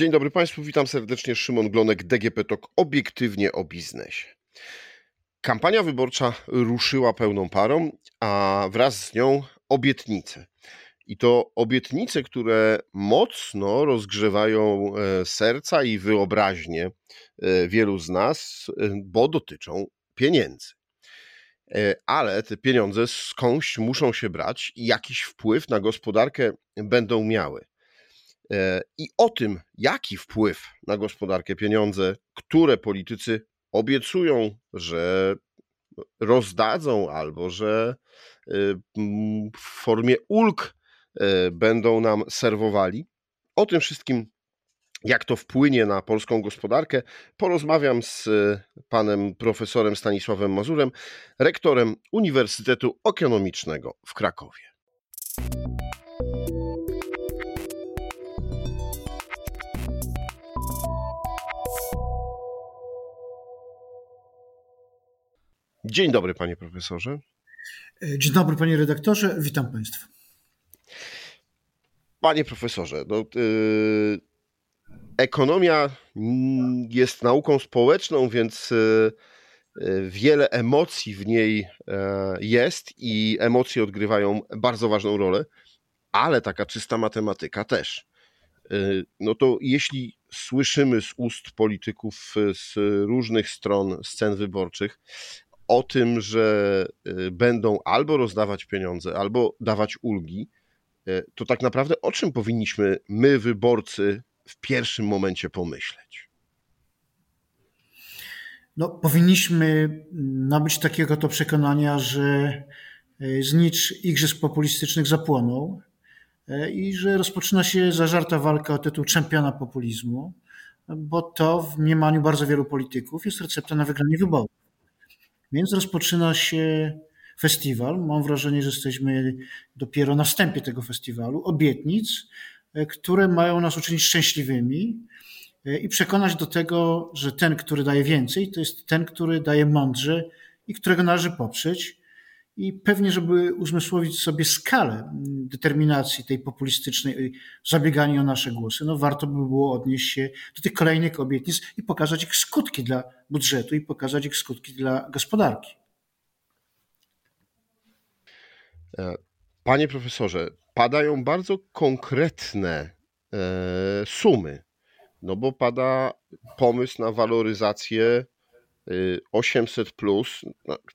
Dzień dobry Państwu, witam serdecznie. Szymon Glonek, DGP TOK, obiektywnie o biznesie. Kampania wyborcza ruszyła pełną parą, a wraz z nią obietnice. I to obietnice, które mocno rozgrzewają e, serca i wyobraźnię e, wielu z nas, e, bo dotyczą pieniędzy. Ale te pieniądze skądś muszą się brać i jakiś wpływ na gospodarkę będą miały. I o tym, jaki wpływ na gospodarkę pieniądze, które politycy obiecują, że rozdadzą albo że w formie ulg będą nam serwowali. O tym wszystkim, jak to wpłynie na polską gospodarkę, porozmawiam z panem profesorem Stanisławem Mazurem, rektorem Uniwersytetu Ekonomicznego w Krakowie. Dzień dobry, panie profesorze. Dzień dobry, panie redaktorze. Witam państwa. Panie profesorze, no, yy, ekonomia jest nauką społeczną, więc yy, wiele emocji w niej yy, jest i emocje odgrywają bardzo ważną rolę, ale taka czysta matematyka też. Y, no to jeśli słyszymy z ust polityków z różnych stron scen wyborczych, o tym, że y, będą albo rozdawać pieniądze, albo dawać ulgi, y, to tak naprawdę o czym powinniśmy my, wyborcy, w pierwszym momencie pomyśleć? No, powinniśmy nabyć takiego to przekonania, że y, znicz igrzysk populistycznych zapłonął i że rozpoczyna się zażarta walka o tytuł czempiona populizmu, bo to w mniemaniu bardzo wielu polityków jest recepta na wygranie wyborów. Więc rozpoczyna się festiwal. Mam wrażenie, że jesteśmy dopiero na wstępie tego festiwalu. Obietnic, e, które mają nas uczynić szczęśliwymi e, i przekonać do tego, że ten, który daje więcej, to jest ten, który daje mądrze i którego należy poprzeć. I pewnie, żeby uzmysłowić sobie skalę determinacji tej populistycznej, zabiegania o nasze głosy, no warto by było odnieść się do tych kolejnych obietnic i pokazać ich skutki dla budżetu i pokazać ich skutki dla gospodarki. E, panie profesorze, padają bardzo konkretne e, sumy, no bo pada pomysł na waloryzację 800 plus,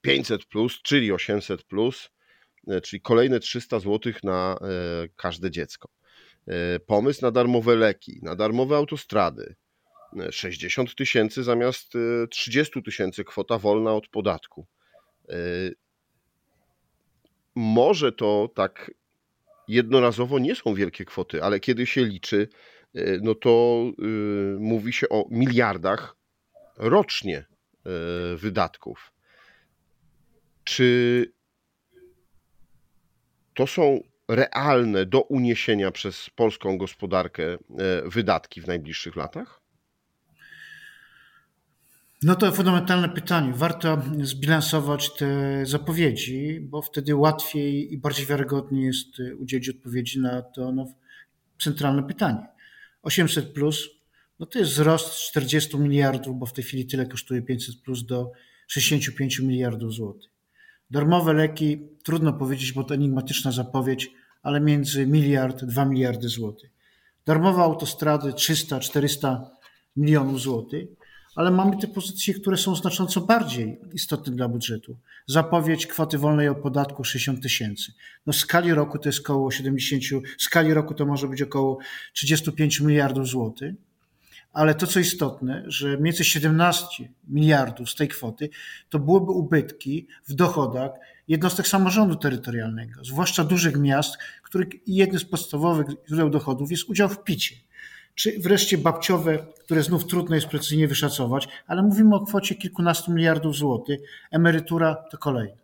500 plus, czyli 800 plus, e, czyli kolejne 300 zł na e, każde dziecko. E, pomysł na darmowe leki, na darmowe autostrady. 60 tysięcy zamiast 30 tysięcy kwota wolna od podatku. Może to tak jednorazowo nie są wielkie kwoty, ale kiedy się liczy, no to mówi się o miliardach rocznie wydatków. Czy to są realne do uniesienia przez polską gospodarkę e, wydatki w najbliższych latach? No to fundamentalne pytanie. Warto zbilansować te zapowiedzi, bo wtedy łatwiej i bardziej wiarygodnie jest udzielić odpowiedzi na to no, centralne pytanie. 800 plus no to jest wzrost z 40 miliardów, bo w tej chwili tyle kosztuje 500 plus do 65 miliardów złotych. Darmowe leki, trudno powiedzieć, bo to enigmatyczna zapowiedź, ale między miliard, 2 miliardy złotych. Darmowe autostrady 300-400 milionów złotych, ale mamy te pozycje, które są znacząco bardziej istotne dla budżetu. Zapowiedź kwoty wolnej od podatku 60 tysięcy. No w skali roku to jest około 70, w skali roku to może być około 35 miliardów złotych ale to, co istotne, że mniej więcej 17 miliardów z tej kwoty to byłyby ubytki w dochodach jednostek samorządu terytorialnego, zwłaszcza dużych miast, których jednym z podstawowych źródeł dochodów jest udział w picie. Czy wreszcie babciowe, które znów trudno jest precyzyjnie wyszacować, ale mówimy o kwocie kilkunastu miliardów złotych, emerytura to kolejny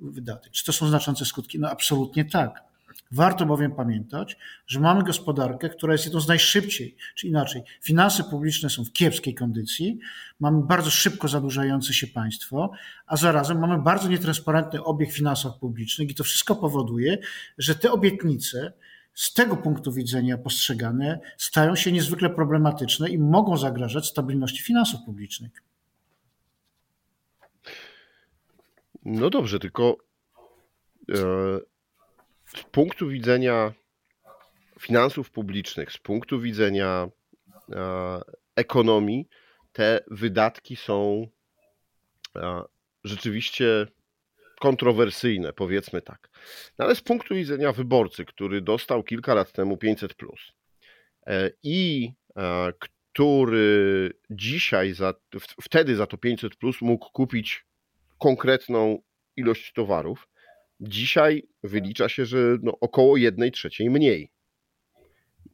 wydatek. Czy to są znaczące skutki? No absolutnie tak. Warto bowiem pamiętać, że mamy gospodarkę, która jest jedną z najszybciej, czy inaczej, finanse publiczne są w kiepskiej kondycji, mamy bardzo szybko zadłużające się państwo, a zarazem mamy bardzo nietransparentny obieg finansów publicznych i to wszystko powoduje, że te obietnice z tego punktu widzenia postrzegane stają się niezwykle problematyczne i mogą zagrażać stabilności finansów publicznych. No dobrze, tylko e, z punktu widzenia finansów publicznych, z punktu widzenia e, ekonomii, te wydatki są e, rzeczywiście kontrowersyjne, powiedzmy tak. No ale z punktu widzenia wyborcy, który dostał kilka lat temu 500 plus e, i który dzisiaj za, wtedy za to 500 plus mógł kupić konkretną ilość towarów, dzisiaj wylicza się, że no około 1 trzeciej mniej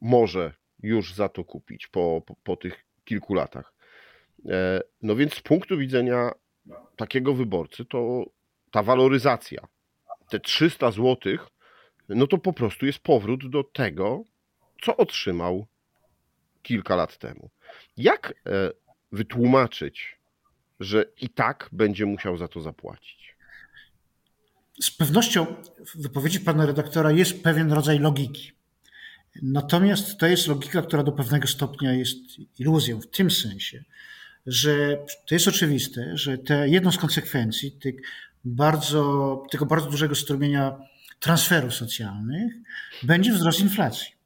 może już za to kupić po, po, po tych kilku latach. E, no więc z punktu widzenia takiego wyborcy, to ta waloryzacja, te 300 zł, no to po prostu jest powrót do tego, co otrzymał kilka lat temu. Jak e, wytłumaczyć, że i tak będzie musiał za to zapłacić? Z pewnością w wypowiedzi pana redaktora jest pewien rodzaj logiki. Natomiast to jest logika, która do pewnego stopnia jest iluzją, w tym sensie, że to jest oczywiste, że te, jedną z konsekwencji tych bardzo, tego bardzo dużego strumienia transferów socjalnych będzie wzrost inflacji.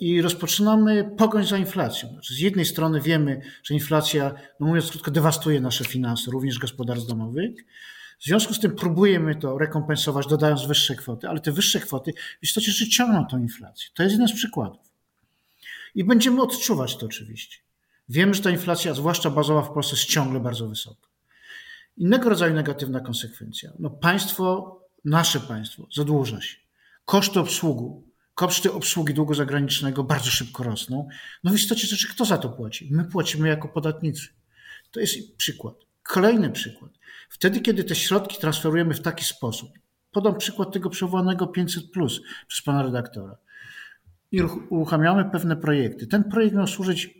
I rozpoczynamy pogoń za inflacją. Znaczy z jednej strony wiemy, że inflacja, no mówiąc krótko, dewastuje nasze finanse, również gospodarstw domowych. W związku z tym próbujemy to rekompensować, dodając wyższe kwoty, ale te wyższe kwoty w istocie ciągną tą inflację. To jest jeden z przykładów. I będziemy odczuwać to oczywiście. Wiemy, że ta inflacja, zwłaszcza bazowa w Polsce, jest ciągle bardzo wysoka. Innego rodzaju negatywna konsekwencja. No państwo, nasze państwo zadłuża się. Koszty obsługu, koszty obsługi długu zagranicznego bardzo szybko rosną. No w istocie rzeczy kto za to płaci? My płacimy jako podatnicy. To jest przykład. Kolejny przykład. Wtedy, kiedy te środki transferujemy w taki sposób, podam przykład tego przywołanego 500 plus przez pana redaktora, i uruchamiamy pewne projekty. Ten projekt miał służyć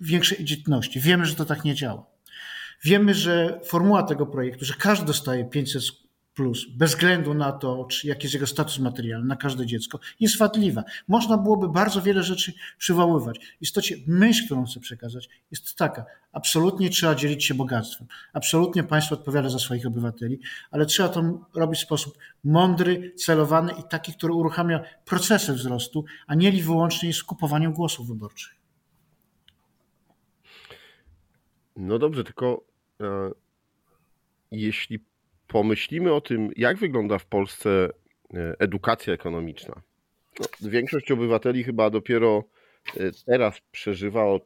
większej dzietności. Wiemy, że to tak nie działa. Wiemy, że formuła tego projektu, że każdy dostaje 500 plus, bez względu na to, czy jaki jest jego status materialny, na każde dziecko, jest wadliwa. Można byłoby bardzo wiele rzeczy przywoływać. W istocie myśl, którą chcę przekazać, jest taka. Absolutnie trzeba dzielić się bogactwem. Absolutnie państwo odpowiada za swoich obywateli, ale trzeba to robić w sposób mądry, celowany i taki, który uruchamia procesy wzrostu, a nie wyłącznie z kupowaniem głosów wyborczych. No dobrze, tylko e, jeśli pomyślimy o tym, jak wygląda w Polsce e, edukacja ekonomiczna, no, większość obywateli chyba dopiero e, teraz przeżywa od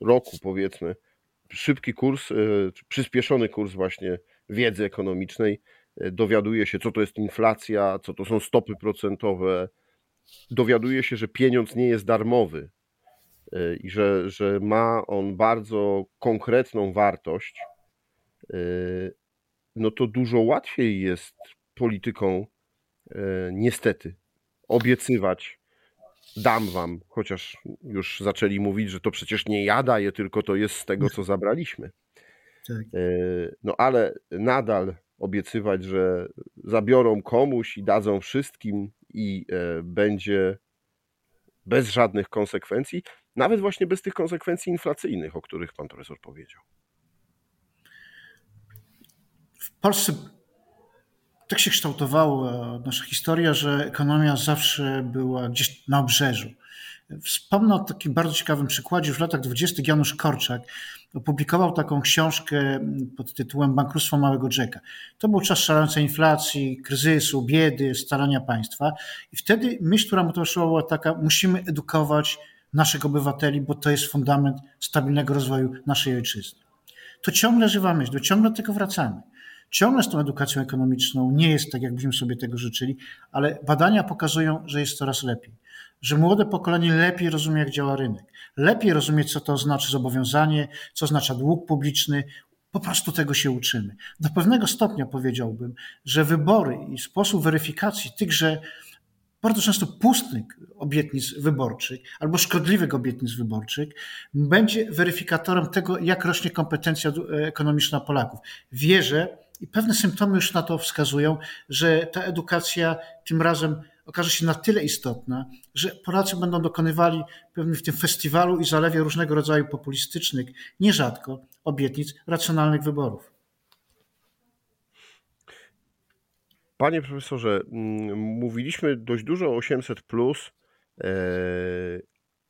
roku, powiedzmy, szybki kurs, przyspieszony kurs właśnie wiedzy ekonomicznej. Dowiaduje się, co to jest inflacja, co to są stopy procentowe. Dowiaduje się, że pieniądz nie jest darmowy, i że, że ma on bardzo konkretną wartość, no to dużo łatwiej jest polityką y, niestety obiecywać dam wam, chociaż już zaczęli mówić, że to przecież nie ja daję, tylko to jest z tego, co zabraliśmy. Tak. Y, no ale nadal obiecywać, że zabiorą komuś i dadzą wszystkim i będzie bez żadnych konsekwencji, nawet właśnie bez tych konsekwencji inflacyjnych, o których pan profesor powiedział. Polsce tak się kształtowała nasza historia, że ekonomia zawsze była gdzieś na obrzeżu. Wspomnę o takim bardzo ciekawym przykładzie. W latach 20. Janusz Korczak opublikował taką książkę pod tytułem Bankructwo Małego Jacka. To był czas szalejącej inflacji, kryzysu, biedy, starania państwa. I wtedy myśl, która mu towarzyszyła, była taka: musimy edukować naszych obywateli, bo to jest fundament stabilnego rozwoju naszej ojczyzny. To ciągle żywa myśl, do ciągle tego wracamy. Ciągle z tą edukacją ekonomiczną nie jest tak, jakbyśmy sobie tego życzyli, ale badania pokazują, że jest coraz lepiej. Że młode pokolenie lepiej rozumie, jak działa rynek, lepiej rozumie, co to znaczy zobowiązanie, co oznacza dług publiczny. Po prostu tego się uczymy. Do pewnego stopnia powiedziałbym, że wybory i sposób weryfikacji tychże bardzo często pustych obietnic wyborczych albo szkodliwych obietnic wyborczych będzie weryfikatorem tego, jak rośnie kompetencja ekonomiczna Polaków. Wierzę i pewne symptomy już na to wskazują, że ta edukacja tym razem okaże się na tyle istotna, że Polacy będą dokonywali pewnie w tym festiwalu i zalewie różnego rodzaju populistycznych, nierzadko obietnic racjonalnych wyborów. Panie profesorze, mm, mówiliśmy dość dużo o 800, e,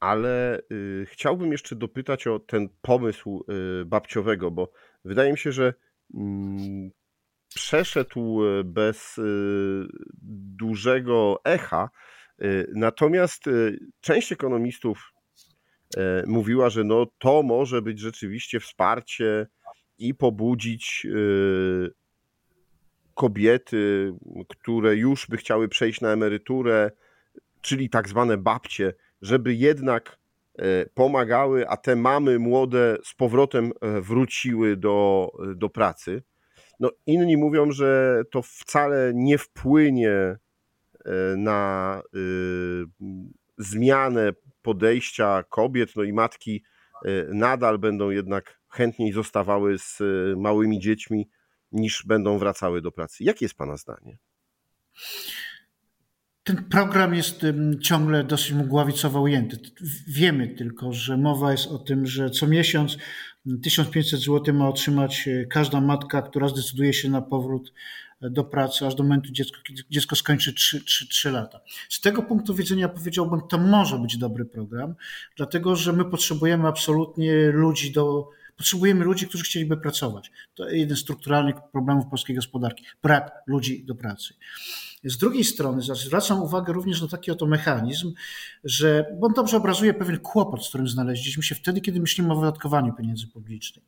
ale y, chciałbym jeszcze dopytać o ten pomysł y, babciowego, bo wydaje mi się, że mm, przeszedł e, bez e, dużego echa. E, natomiast część ekonomistów mówiła, że no to może być rzeczywiście wsparcie i pobudzić kobiety, które już by chciały przejść na emeryturę, czyli tak zwane babcie, żeby jednak pomagały, a te mamy młode z powrotem wróciły do, do pracy. No, inni mówią, że to wcale nie wpłynie e, na y, zmianę podejścia kobiet, no i matki e, nadal będą jednak chętniej zostawały z e, małymi dziećmi niż będą wracały do pracy. Jakie jest Pana zdanie? Ten program jest ciągle dosyć mgławicowo ujęty. Wiemy tylko, że mowa jest o tym, że co miesiąc 1500 zł ma otrzymać e, każda matka, która zdecyduje się na powrót e, do pracy aż do momentu, dziecko, kiedy dziecko skończy 3, 3, 3 lata. Z tego punktu widzenia powiedziałbym, to może być dobry program, dlatego że my potrzebujemy absolutnie ludzi do, Potrzebujemy ludzi, którzy chcieliby pracować. To jeden z strukturalnych problemów polskiej gospodarki. Brak ludzi do pracy. Z drugiej strony zwracam uwagę również na taki oto mechanizm, że on dobrze obrazuje pewien kłopot, z którym znaleźliśmy się wtedy, kiedy myślimy o wydatkowaniu pieniędzy publicznych.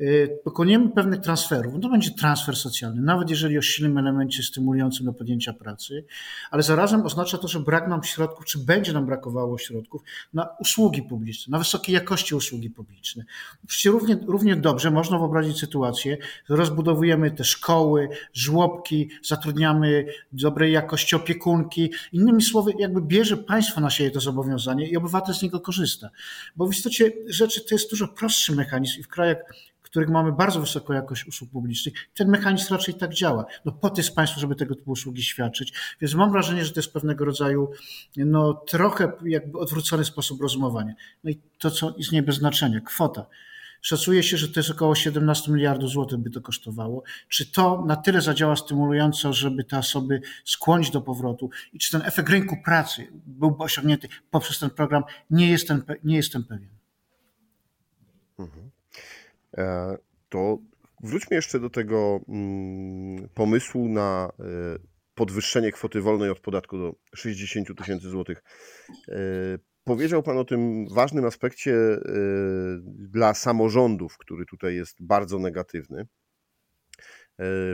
Y, dokonujemy pewnych transferów. No to będzie transfer socjalny, nawet jeżeli o silnym elemencie stymulującym do podjęcia pracy, ale zarazem oznacza to, że brak nam środków, czy będzie nam brakowało środków na usługi publiczne, na wysokiej jakości usługi publiczne. Przecież równie, równie dobrze można wyobrazić sytuację, że rozbudowujemy te szkoły, żłobki, zatrudniamy dobrej jakości opiekunki. Innymi słowy, jakby bierze państwo na siebie to zobowiązanie i obywatel z niego korzysta. Bo w istocie rzeczy to jest dużo prostszy mechanizm i w krajach których mamy bardzo wysoką jakość usług publicznych, ten mechanizm raczej tak działa. No po to jest państwo, żeby tego typu usługi świadczyć. Więc mam wrażenie, że to jest pewnego rodzaju no, trochę jakby odwrócony sposób rozumowania. No i to, co jest bez znaczenia, kwota. Szacuje się, że to jest około 17 miliardów złotych by to kosztowało. Czy to na tyle zadziała stymulująco, żeby te osoby skłonić do powrotu i czy ten efekt rynku pracy byłby osiągnięty poprzez ten program, nie jestem, nie jestem pewien. Mhm. E, to wróćmy jeszcze do tego mm, pomysłu na e, podwyższenie kwoty wolnej od podatku do 60 tysięcy złotych. E, powiedział Pan o tym ważnym aspekcie dla samorządów, który tutaj jest bardzo negatywny.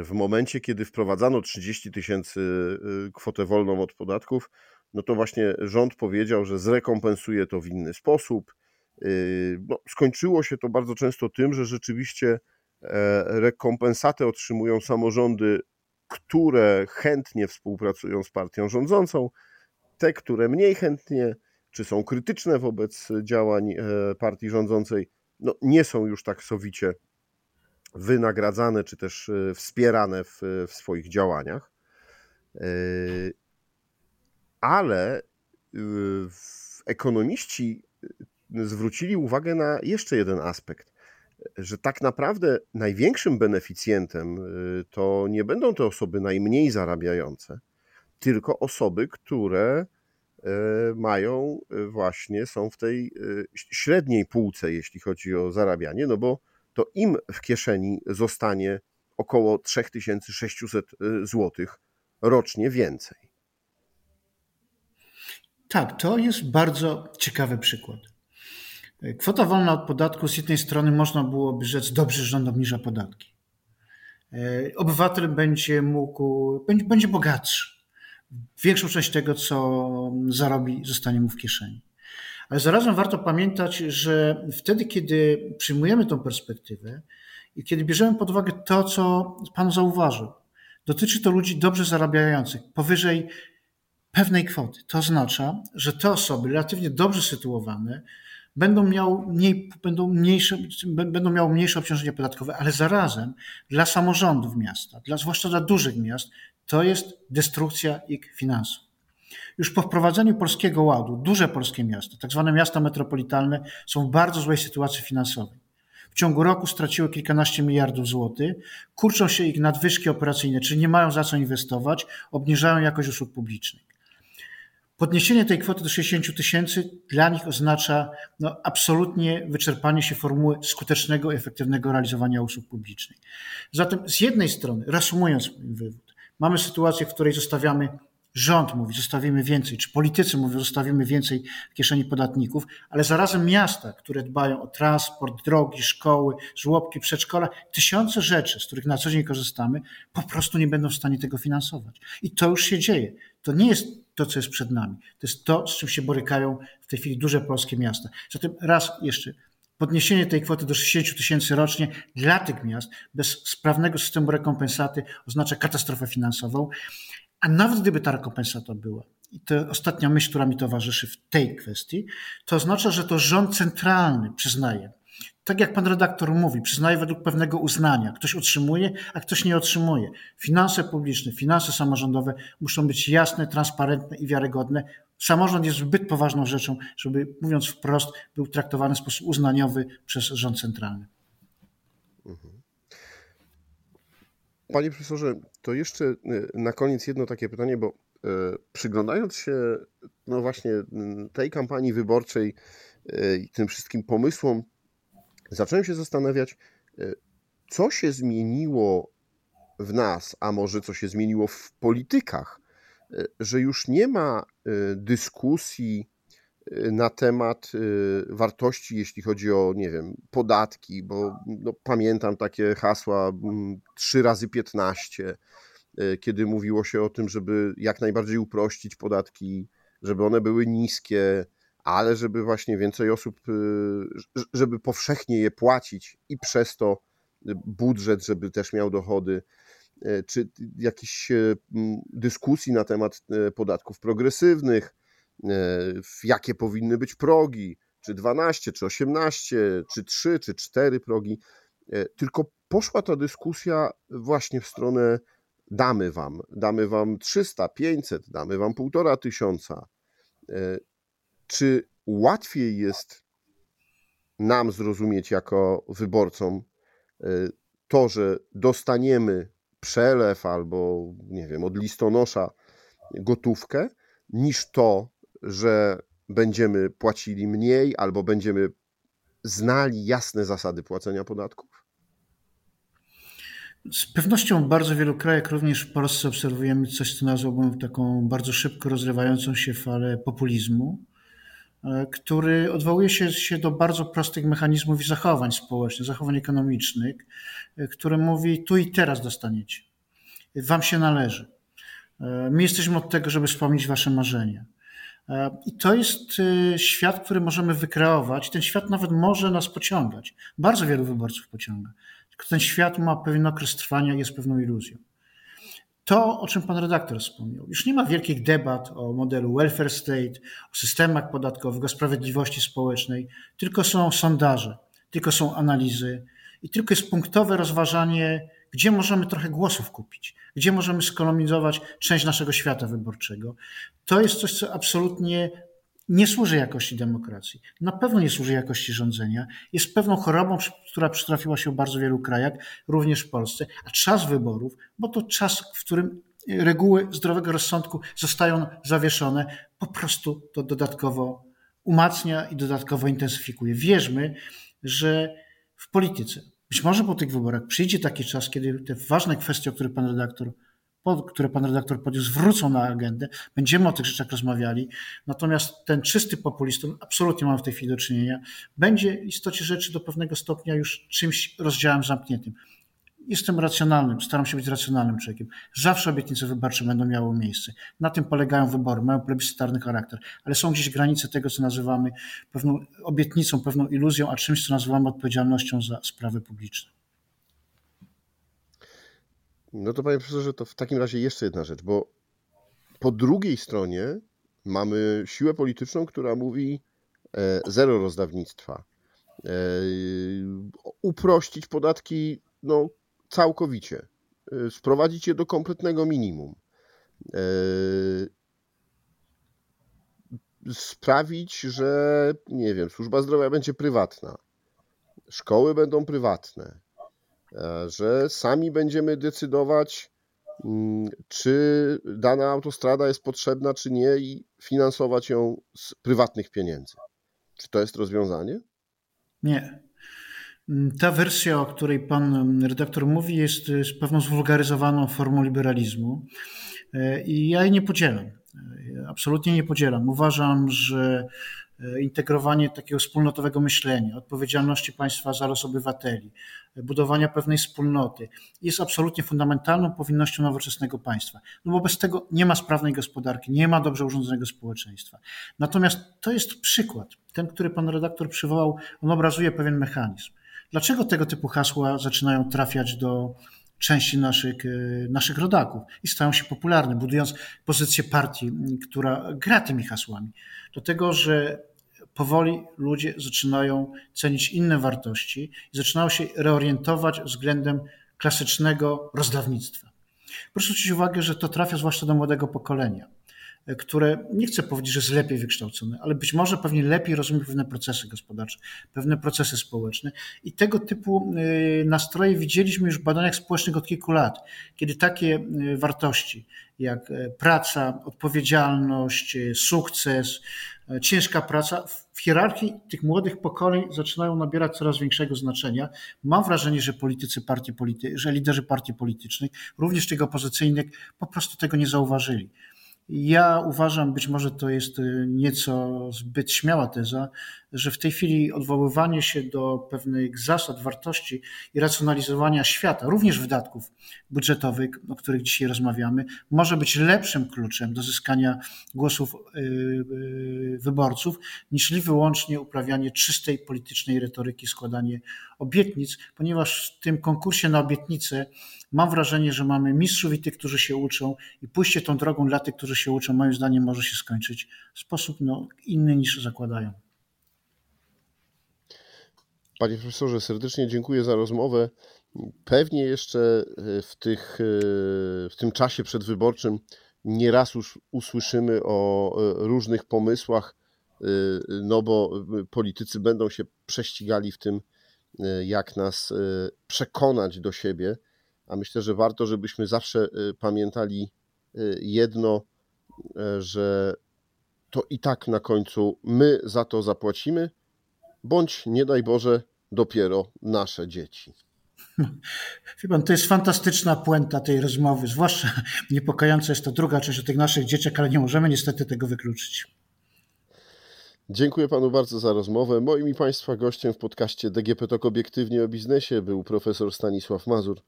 W momencie, kiedy wprowadzano 30 tysięcy kwotę wolną od podatków, no to właśnie rząd powiedział, że zrekompensuje to w inny sposób, no, skończyło się to bardzo często tym, że rzeczywiście e, rekompensatę otrzymują samorządy, które chętnie współpracują z partią rządzącą, te, które mniej chętnie, czy są krytyczne wobec działań e, partii rządzącej, no, nie są już tak sowicie wynagradzane, czy też e, wspierane w, w swoich działaniach. Ale ekonomiści zwrócili uwagę na jeszcze jeden aspekt, że tak naprawdę największym beneficjentem y, to nie będą te osoby najmniej zarabiające, tylko osoby, które y, mają y, właśnie, są w tej średniej półce, jeśli chodzi o zarabianie, no bo to im w kieszeni zostanie około 3600 zł rocznie więcej. Tak, to jest bardzo ciekawy przykład. Kwota wolna od podatku z jednej strony można byłoby rzec dobrze, że rząd obniża podatki. E, obywatel będzie mógł, będzie, będzie bogatszy. Większą część tego, co zarobi, zostanie mu w kieszeni. Ale zarazem warto pamiętać, że wtedy, kiedy przyjmujemy tą perspektywę i kiedy bierzemy pod uwagę to, co Pan zauważył, dotyczy to ludzi dobrze zarabiających, powyżej pewnej kwoty. To oznacza, że te osoby relatywnie dobrze sytuowane będą, miał mniej, będą, mniejsze, będą miały mniejsze obciążenie podatkowe, ale zarazem dla samorządów miasta, dla, zwłaszcza dla dużych miast, to jest destrukcja ich finansów. Już po wprowadzeniu Polskiego Ładu duże polskie miasta, tak zwane miasta metropolitalne, są w bardzo złej sytuacji finansowej. W ciągu roku straciły kilkanaście miliardów złotych, kurczą się ich nadwyżki operacyjne, czyli nie mają za co inwestować, obniżają jakość usług publicznych. Podniesienie tej kwoty do 60 tysięcy dla nich oznacza no, absolutnie wyczerpanie się formuły skutecznego i efektywnego realizowania usług publicznych. Zatem z jednej strony, reasumując mój wywód, mamy sytuację, w której zostawiamy rząd mówi, zostawimy więcej, czy politycy mówią, zostawimy więcej w kieszeni podatników, ale zarazem miasta, które dbają o transport, drogi, szkoły, żłobki, przedszkola, tysiące rzeczy, z których na co dzień korzystamy, po prostu nie będą w stanie tego finansować. I to już się dzieje. To nie jest to, co jest przed nami. To jest to, z czym się borykają w tej chwili duże polskie miasta. Zatem raz jeszcze, podniesienie tej kwoty do 60 tysięcy rocznie dla tych miast bez sprawnego systemu rekompensaty oznacza katastrofę finansową. A nawet gdyby ta rekompensata była, i to ostatnia myśl, która mi towarzyszy w tej kwestii, to oznacza, że to rząd centralny przyznaje. Tak jak pan redaktor mówi, przyznaje według pewnego uznania. Ktoś otrzymuje, a ktoś nie otrzymuje. Finanse publiczne, finanse samorządowe muszą być jasne, transparentne i wiarygodne. Samorząd jest zbyt poważną rzeczą, żeby, mówiąc wprost, był traktowany w sposób uznaniowy przez rząd centralny. Mhm. Panie profesorze, to jeszcze e, na koniec jedno takie pytanie, bo e, przyglądając się no właśnie tej kampanii wyborczej e, i tym wszystkim pomysłom, zacząłem się zastanawiać, co się zmieniło w nas, a może co się zmieniło w politykach, że już nie ma dyskusji na temat wartości, jeśli chodzi o, nie wiem, podatki, bo no, pamiętam takie hasła 3 mm, razy 15, y, kiedy mówiło się o tym, żeby jak najbardziej uprościć podatki, żeby one były niskie, ale żeby właśnie więcej osób, y, żeby powszechnie je płacić i przez to budżet, żeby też miał dochody, czy jakiejś dyskusji na temat podatków progresywnych, jakie powinny być progi, czy 12, czy 18, czy 3, czy 4 progi, tylko poszła ta dyskusja właśnie w stronę damy wam, damy wam 300, 500, damy wam półtora tysiąca. Czy łatwiej jest nam zrozumieć jako wyborcom e, to, że dostaniemy przelew albo, nie wiem, od listonosza gotówkę, niż to, że będziemy płacili mniej albo będziemy znali jasne zasady płacenia podatków? Z pewnością w bardzo wielu krajach, również w Polsce, obserwujemy coś, co nazwałbym taką bardzo szybko rozrywającą się falę populizmu, który odwołuje się, się do bardzo prostych mechanizmów i zachowań społecznych, zachowań ekonomicznych, e, które mówi tu i teraz dostaniecie. Wam się należy. E, my jesteśmy od tego, żeby spełnić wasze marzenia. I to jest świat, który możemy wykreować. Ten świat nawet może nas pociągać. Bardzo wielu wyborców pociąga. Tylko ten świat ma pewien okres trwania i jest pewną iluzją. To, o czym pan redaktor wspomniał, już nie ma wielkich debat o modelu welfare state, o systemach podatkowych, o sprawiedliwości społecznej, tylko są sondaże, tylko są analizy i tylko jest punktowe rozważanie gdzie możemy trochę głosów kupić, gdzie możemy skolonizować część naszego świata wyborczego. To jest coś, co absolutnie nie służy jakości demokracji. Na pewno nie służy jakości rządzenia. Jest pewną chorobą, która przytrafiła się w bardzo wielu krajach, również w Polsce. A czas wyborów, bo to czas, w którym reguły zdrowego rozsądku zostają zawieszone, po prostu to dodatkowo umacnia i dodatkowo intensyfikuje. Wierzmy, że w polityce być może po tych wyborach przyjdzie taki czas, kiedy te ważne kwestie, o których pan redaktor, które pan redaktor podniósł, wrócą na agendę. Będziemy o tych rzeczach rozmawiali. Natomiast ten czysty populizm, absolutnie mam w tej chwili do czynienia, będzie w istocie rzeczy do pewnego stopnia już czymś rozdziałem zamkniętym. Jestem racjonalnym, staram się być racjonalnym człowiekiem. Zawsze obietnice wyborcze będą miały miejsce. Na tym polegają wybory, mają plebiscytarny charakter, ale są gdzieś granice tego, co nazywamy pewną obietnicą, pewną iluzją, a czymś, co nazywamy odpowiedzialnością za sprawy publiczne. No to panie profesorze, to w takim razie jeszcze jedna rzecz, bo po drugiej stronie mamy siłę polityczną, która mówi e, zero rozdawnictwa. E, uprościć podatki no, całkowicie, y, sprowadzić je do kompletnego minimum. Sprawić, że nie wiem, służba zdrowia będzie prywatna, szkoły będą prywatne, e, że sami będziemy decydować, mm, czy dana autostrada jest potrzebna, czy nie, i finansować ją z prywatnych pieniędzy. Czy to jest rozwiązanie? Nie. Ta wersja, o której pan redaktor mówi, jest, jest pewną zwulgaryzowaną formą liberalizmu e, i ja jej nie podzielam. Absolutnie nie podzielam. Uważam, że e, integrowanie takiego wspólnotowego myślenia, odpowiedzialności państwa za los obywateli, budowania pewnej wspólnoty jest absolutnie fundamentalną powinnością nowoczesnego państwa. No bo bez tego nie ma sprawnej gospodarki, nie ma dobrze urządzonego społeczeństwa. Natomiast to jest przykład. Ten, który pan redaktor przywołał, on obrazuje pewien mechanizm. Dlaczego tego typu hasła zaczynają trafiać do części naszych, e, naszych rodaków i stają się popularne, budując pozycję partii, która gra tymi hasłami. Do tego, że powoli ludzie zaczynają cenić inne wartości i zaczynają się reorientować względem klasycznego rozdawnictwa. Proszę zwrócić uwagę, że to trafia zwłaszcza do młodego pokolenia które nie chcę powiedzieć, że jest lepiej wykształcone, ale być może pewnie lepiej rozumie pewne procesy gospodarcze, pewne procesy społeczne. I tego typu y, nastroje widzieliśmy już w badaniach społecznych od kilku lat, kiedy takie y, wartości jak y, praca, odpowiedzialność, sukces, ciężka praca w hierarchii tych młodych pokoleń zaczynają nabierać coraz większego znaczenia. Mam wrażenie, że politycy partii polity, że liderzy partii politycznych, również tych opozycyjnych, po prostu tego nie zauważyli. Ja uważam, być może to jest y, nieco zbyt śmiała teza, że w tej chwili odwoływanie się do pewnych zasad, wartości i racjonalizowania świata, również wydatków budżetowych, o których dzisiaj rozmawiamy, może być lepszym kluczem do zyskania głosów y, y, wyborców, niż wyłącznie uprawianie czystej politycznej retoryki, składanie obietnic, ponieważ w tym konkursie na obietnice mam wrażenie, że mamy mistrzów i tych, którzy się uczą i pójście tą drogą dla tych, którzy się uczą, moim zdaniem może się skończyć w sposób no, inny niż zakładają. Panie profesorze, serdecznie dziękuję za rozmowę. Pewnie jeszcze e, w, tych, e, w tym czasie przedwyborczym nieraz już usłyszymy o e, różnych pomysłach, no bo politycy będą się prześcigali w tym, jak nas przekonać do siebie. A myślę, że warto, żebyśmy zawsze pamiętali jedno, że to i tak na końcu my za to zapłacimy, bądź nie daj Boże, dopiero nasze dzieci. Wie pan, to jest fantastyczna puenta tej rozmowy, zwłaszcza niepokojąca jest to druga część o tych naszych dzieciach, ale nie możemy niestety tego wykluczyć. Dziękuję panu bardzo za rozmowę. Moim i państwa gościem w podcaście DGP Tok Obiektywnie o biznesie był profesor Stanisław Mazur,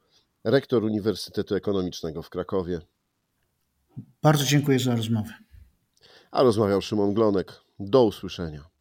rektor Uniwersytetu Ekonomicznego w Krakowie. Bardzo dziękuję za rozmowę. A rozmawiał Szymon Glonek. Do usłyszenia.